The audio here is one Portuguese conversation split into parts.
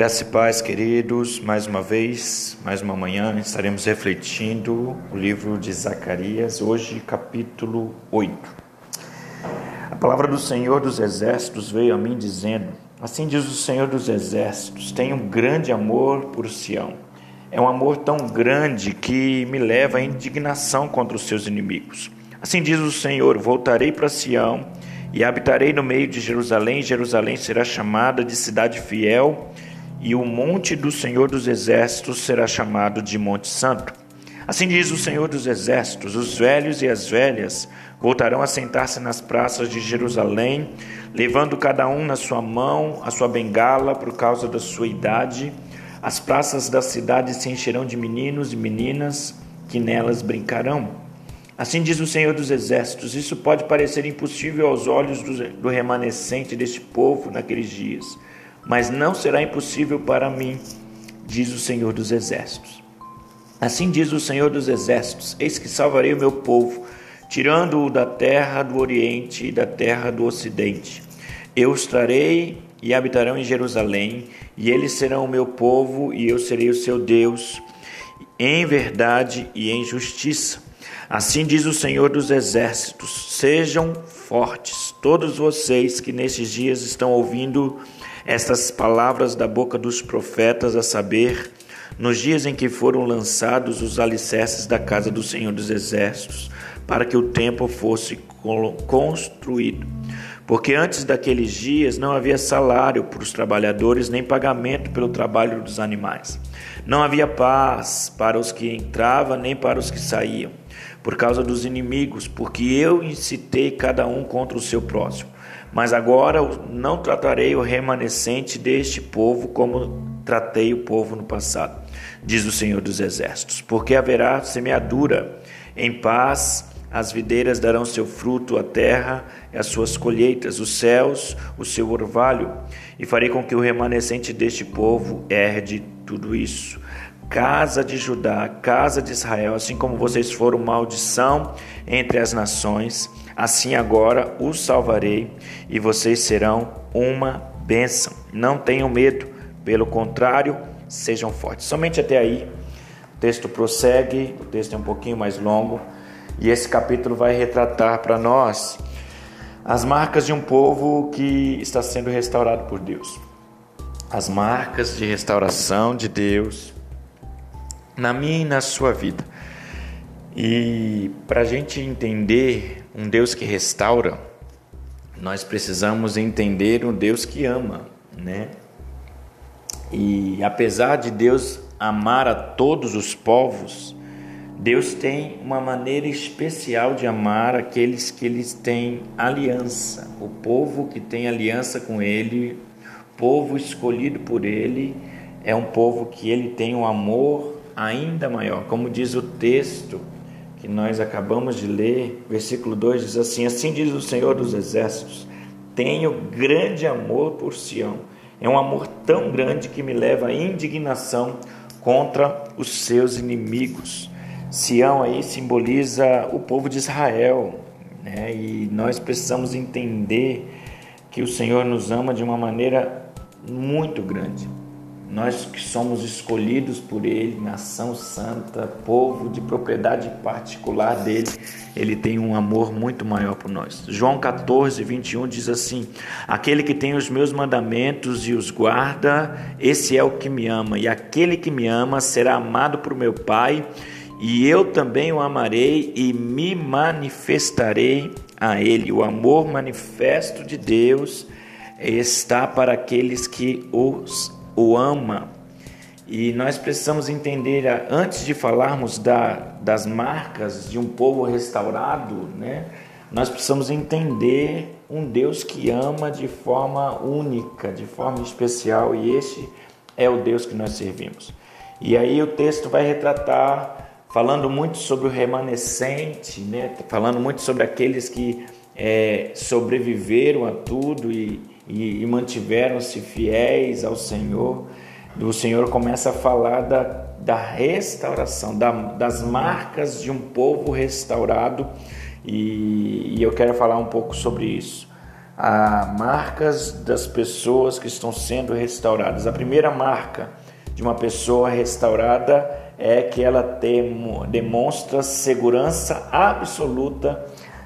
Graça e paz, queridos, mais uma vez, mais uma manhã, estaremos refletindo o livro de Zacarias, hoje, capítulo 8. A palavra do Senhor dos Exércitos veio a mim dizendo: Assim diz o Senhor dos Exércitos: Tenho um grande amor por Sião. É um amor tão grande que me leva à indignação contra os seus inimigos. Assim diz o Senhor: Voltarei para Sião e habitarei no meio de Jerusalém. Jerusalém será chamada de cidade fiel e o monte do Senhor dos Exércitos será chamado de Monte Santo. Assim diz o Senhor dos Exércitos: os velhos e as velhas voltarão a sentar-se nas praças de Jerusalém, levando cada um na sua mão a sua bengala por causa da sua idade. As praças da cidade se encherão de meninos e meninas que nelas brincarão. Assim diz o Senhor dos Exércitos: Isso pode parecer impossível aos olhos do remanescente deste povo naqueles dias mas não será impossível para mim, diz o Senhor dos Exércitos. Assim diz o Senhor dos Exércitos: Eis que salvarei o meu povo, tirando-o da terra do Oriente e da terra do Ocidente. Eu os trarei e habitarão em Jerusalém, e eles serão o meu povo, e eu serei o seu Deus, em verdade e em justiça. Assim diz o Senhor dos Exércitos: Sejam fortes, todos vocês que nesses dias estão ouvindo estas palavras da boca dos profetas, a saber, nos dias em que foram lançados os alicerces da casa do Senhor dos Exércitos, para que o templo fosse construído. Porque antes daqueles dias não havia salário para os trabalhadores, nem pagamento pelo trabalho dos animais. Não havia paz para os que entravam, nem para os que saíam, por causa dos inimigos, porque eu incitei cada um contra o seu próximo. Mas agora não tratarei o remanescente deste povo como tratei o povo no passado, diz o Senhor dos Exércitos, porque haverá semeadura em paz. As videiras darão seu fruto, a terra e as suas colheitas, os céus, o seu orvalho, e farei com que o remanescente deste povo herde tudo isso. Casa de Judá, casa de Israel, assim como vocês foram maldição entre as nações, Assim agora os salvarei e vocês serão uma bênção. Não tenham medo, pelo contrário, sejam fortes. Somente até aí. O texto prossegue, o texto é um pouquinho mais longo e esse capítulo vai retratar para nós as marcas de um povo que está sendo restaurado por Deus. As marcas de restauração de Deus na minha e na sua vida. E para a gente entender um Deus que restaura, nós precisamos entender um Deus que ama, né? E apesar de Deus amar a todos os povos, Deus tem uma maneira especial de amar aqueles que eles têm aliança. O povo que tem aliança com Ele, povo escolhido por Ele, é um povo que ele tem um amor ainda maior. Como diz o texto, que nós acabamos de ler, versículo 2 diz assim: Assim diz o Senhor dos Exércitos: Tenho grande amor por Sião. É um amor tão grande que me leva à indignação contra os seus inimigos. Sião aí simboliza o povo de Israel, né? e nós precisamos entender que o Senhor nos ama de uma maneira muito grande. Nós que somos escolhidos por Ele, nação santa, povo de propriedade particular dele, Ele tem um amor muito maior por nós. João 14, 21 diz assim: Aquele que tem os meus mandamentos e os guarda, esse é o que me ama, e aquele que me ama será amado por meu Pai, e eu também o amarei e me manifestarei a Ele. O amor manifesto de Deus está para aqueles que os o ama. E nós precisamos entender, antes de falarmos da, das marcas de um povo restaurado, né, nós precisamos entender um Deus que ama de forma única, de forma especial, e esse é o Deus que nós servimos. E aí o texto vai retratar, falando muito sobre o remanescente, né, falando muito sobre aqueles que é, sobreviveram a tudo e, e, e mantiveram-se fiéis ao Senhor, o Senhor começa a falar da, da restauração, da, das marcas de um povo restaurado, e, e eu quero falar um pouco sobre isso. a marcas das pessoas que estão sendo restauradas. A primeira marca de uma pessoa restaurada é que ela tem, demonstra segurança absoluta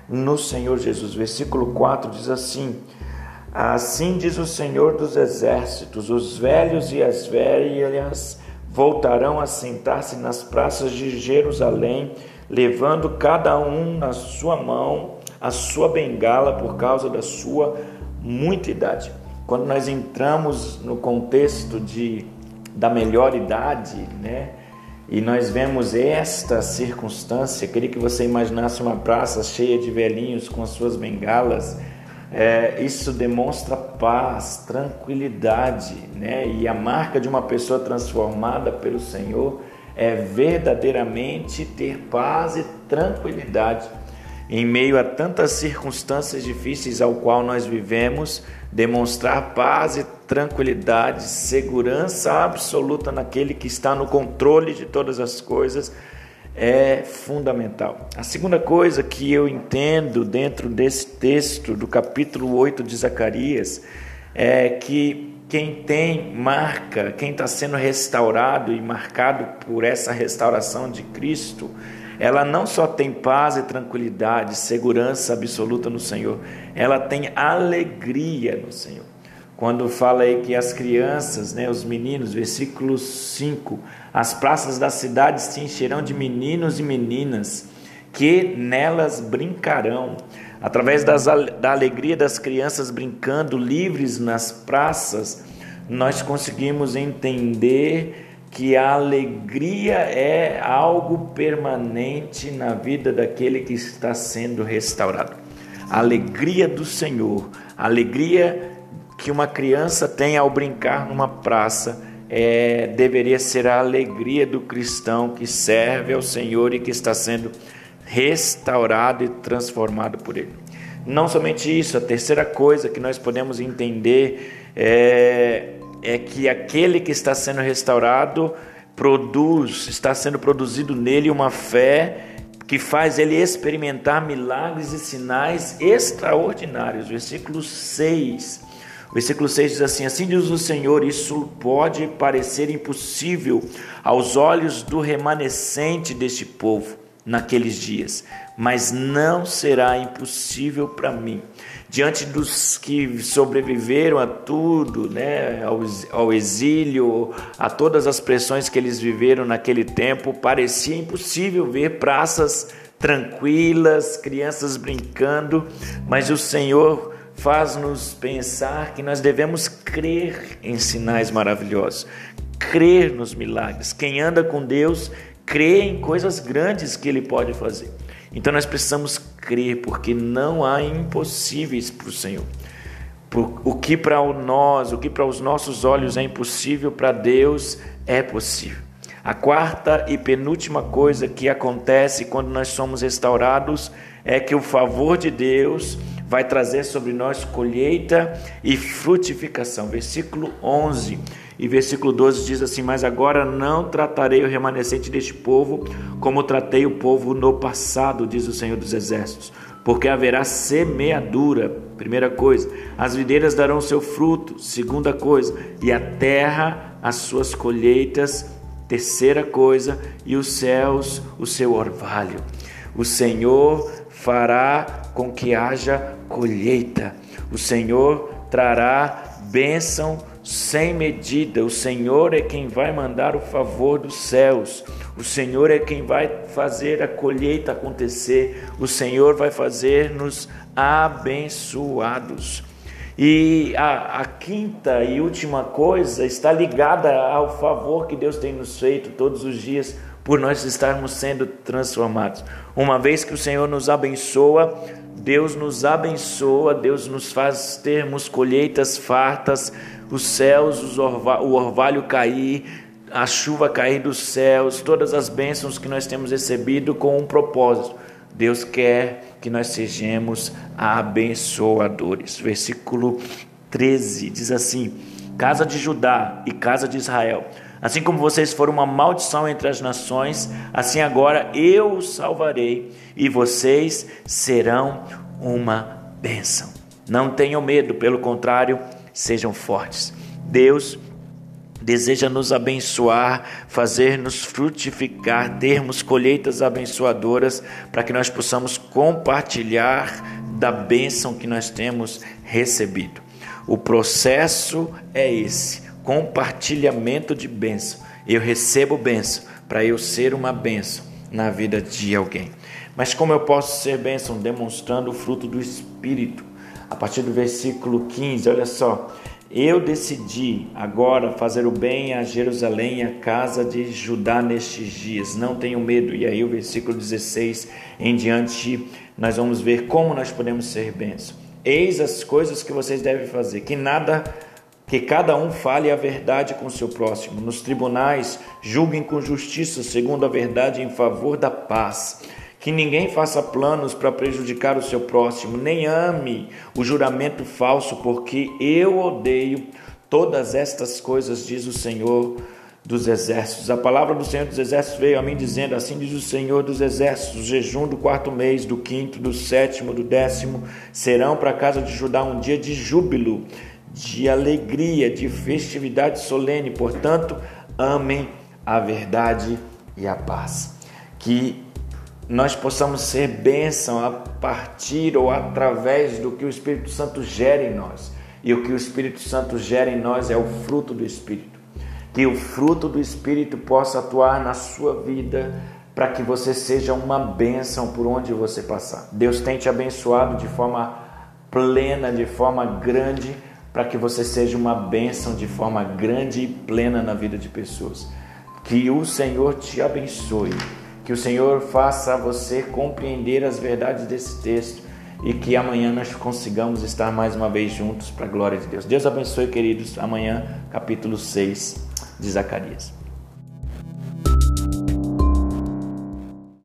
no Senhor Jesus. Versículo 4 diz assim: Assim diz o Senhor dos exércitos: os velhos e as velhas voltarão a sentar-se nas praças de Jerusalém, levando cada um na sua mão a sua bengala por causa da sua muita idade. Quando nós entramos no contexto de, da melhor idade, né? E nós vemos esta circunstância, queria que você imaginasse uma praça cheia de velhinhos com as suas bengalas, é, isso demonstra paz, tranquilidade, né? E a marca de uma pessoa transformada pelo Senhor é verdadeiramente ter paz e tranquilidade. Em meio a tantas circunstâncias difíceis ao qual nós vivemos, demonstrar paz e tranquilidade, segurança absoluta naquele que está no controle de todas as coisas é fundamental. A segunda coisa que eu entendo dentro desse texto do capítulo 8 de Zacarias é que quem tem marca, quem está sendo restaurado e marcado por essa restauração de Cristo, ela não só tem paz e tranquilidade, segurança absoluta no Senhor, ela tem alegria no Senhor. Quando fala aí que as crianças, né, os meninos, versículo 5, as praças da cidade se encherão de meninos e meninas que nelas brincarão. Através das, da alegria das crianças brincando livres nas praças, nós conseguimos entender que a alegria é algo permanente na vida daquele que está sendo restaurado. A alegria do Senhor, a alegria que uma criança tem ao brincar numa praça é, deveria ser a alegria do cristão que serve ao Senhor e que está sendo restaurado e transformado por Ele. Não somente isso, a terceira coisa que nós podemos entender é, é que aquele que está sendo restaurado produz, está sendo produzido nele uma fé que faz ele experimentar milagres e sinais extraordinários. Versículo 6 Versículo 6 diz assim: Assim diz o Senhor, isso pode parecer impossível aos olhos do remanescente deste povo naqueles dias, mas não será impossível para mim. Diante dos que sobreviveram a tudo, né, ao, ao exílio, a todas as pressões que eles viveram naquele tempo, parecia impossível ver praças tranquilas, crianças brincando, mas o Senhor faz-nos pensar que nós devemos crer em sinais maravilhosos, crer nos milagres. Quem anda com Deus crê em coisas grandes que Ele pode fazer. Então nós precisamos crer, porque não há impossíveis para o Senhor. O que para nós, o que para os nossos olhos é impossível, para Deus é possível. A quarta e penúltima coisa que acontece quando nós somos restaurados é que o favor de Deus vai trazer sobre nós colheita e frutificação. Versículo 11 e versículo 12 diz assim: Mas agora não tratarei o remanescente deste povo como tratei o povo no passado, diz o Senhor dos Exércitos, porque haverá semeadura. Primeira coisa, as videiras darão seu fruto. Segunda coisa, e a terra as suas colheitas. Terceira coisa, e os céus o seu orvalho. O Senhor fará com que haja colheita. O Senhor trará bênção sem medida. O Senhor é quem vai mandar o favor dos céus. O Senhor é quem vai fazer a colheita acontecer. O Senhor vai fazer-nos abençoados. E a, a, quinta e última coisa está ligada ao favor que Deus tem nos feito todos os dias por nós estarmos sendo transformados. Uma vez que o Senhor nos abençoa, Deus nos abençoa, Deus nos faz termos colheitas fartas, os céus, orva, o orvalho cair, a chuva cair dos céus, todas as bênçãos que nós temos recebido com um propósito. Deus quer que nós sejamos abençoadores. Versículo 13 diz assim: Casa de Judá e casa de Israel, assim como vocês foram uma maldição entre as nações, assim agora eu os salvarei e vocês serão uma bênção. Não tenham medo, pelo contrário, sejam fortes. Deus deseja nos abençoar, fazer-nos frutificar, termos colheitas abençoadoras, para que nós possamos compartilhar da bênção que nós temos recebido. O processo é esse: compartilhamento de bênção. Eu recebo bênção para eu ser uma bênção na vida de alguém. Mas como eu posso ser bênção? Demonstrando o fruto do Espírito. A partir do versículo 15, olha só. Eu decidi agora fazer o bem a Jerusalém e a casa de Judá nestes dias. Não tenho medo. E aí, o versículo 16 em diante, nós vamos ver como nós podemos ser bênçãos. Eis as coisas que vocês devem fazer: que nada, que cada um fale a verdade com seu próximo. Nos tribunais, julguem com justiça, segundo a verdade, em favor da paz que ninguém faça planos para prejudicar o seu próximo, nem ame o juramento falso, porque eu odeio todas estas coisas, diz o Senhor dos Exércitos. A palavra do Senhor dos Exércitos veio a mim dizendo: Assim diz o Senhor dos Exércitos: o jejum do quarto mês, do quinto, do sétimo, do décimo serão para a casa de Judá um dia de júbilo, de alegria, de festividade solene. Portanto, amem a verdade e a paz. Que nós possamos ser bênção a partir ou através do que o Espírito Santo gera em nós. E o que o Espírito Santo gera em nós é o fruto do Espírito. Que o fruto do Espírito possa atuar na sua vida para que você seja uma bênção por onde você passar. Deus tem te abençoado de forma plena, de forma grande, para que você seja uma bênção de forma grande e plena na vida de pessoas. Que o Senhor te abençoe que o Senhor faça você compreender as verdades desse texto e que amanhã nós consigamos estar mais uma vez juntos para a glória de Deus. Deus abençoe, queridos. Amanhã, capítulo 6 de Zacarias.